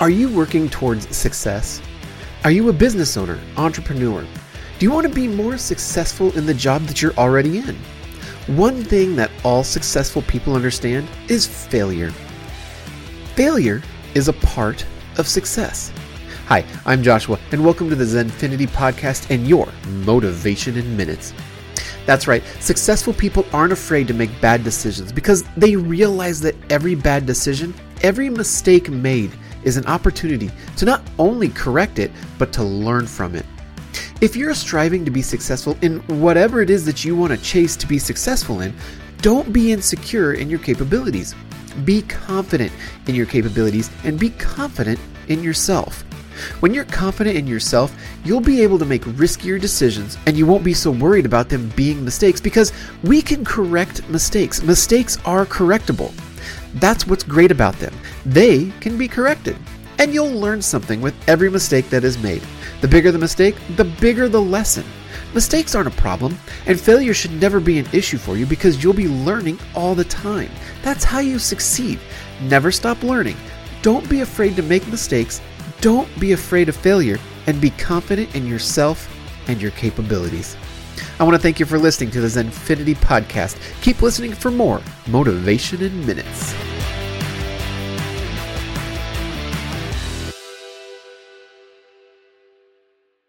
Are you working towards success? Are you a business owner, entrepreneur? Do you want to be more successful in the job that you're already in? One thing that all successful people understand is failure. Failure is a part of success. Hi, I'm Joshua, and welcome to the Zenfinity podcast and your motivation in minutes. That's right, successful people aren't afraid to make bad decisions because they realize that every bad decision, every mistake made, is an opportunity to not only correct it, but to learn from it. If you're striving to be successful in whatever it is that you want to chase to be successful in, don't be insecure in your capabilities. Be confident in your capabilities and be confident in yourself. When you're confident in yourself, you'll be able to make riskier decisions and you won't be so worried about them being mistakes because we can correct mistakes. Mistakes are correctable. That's what's great about them. They can be corrected. And you'll learn something with every mistake that is made. The bigger the mistake, the bigger the lesson. Mistakes aren't a problem, and failure should never be an issue for you because you'll be learning all the time. That's how you succeed. Never stop learning. Don't be afraid to make mistakes don't be afraid of failure and be confident in yourself and your capabilities. I want to thank you for listening to the Zenfinity podcast. Keep listening for more motivation in minutes.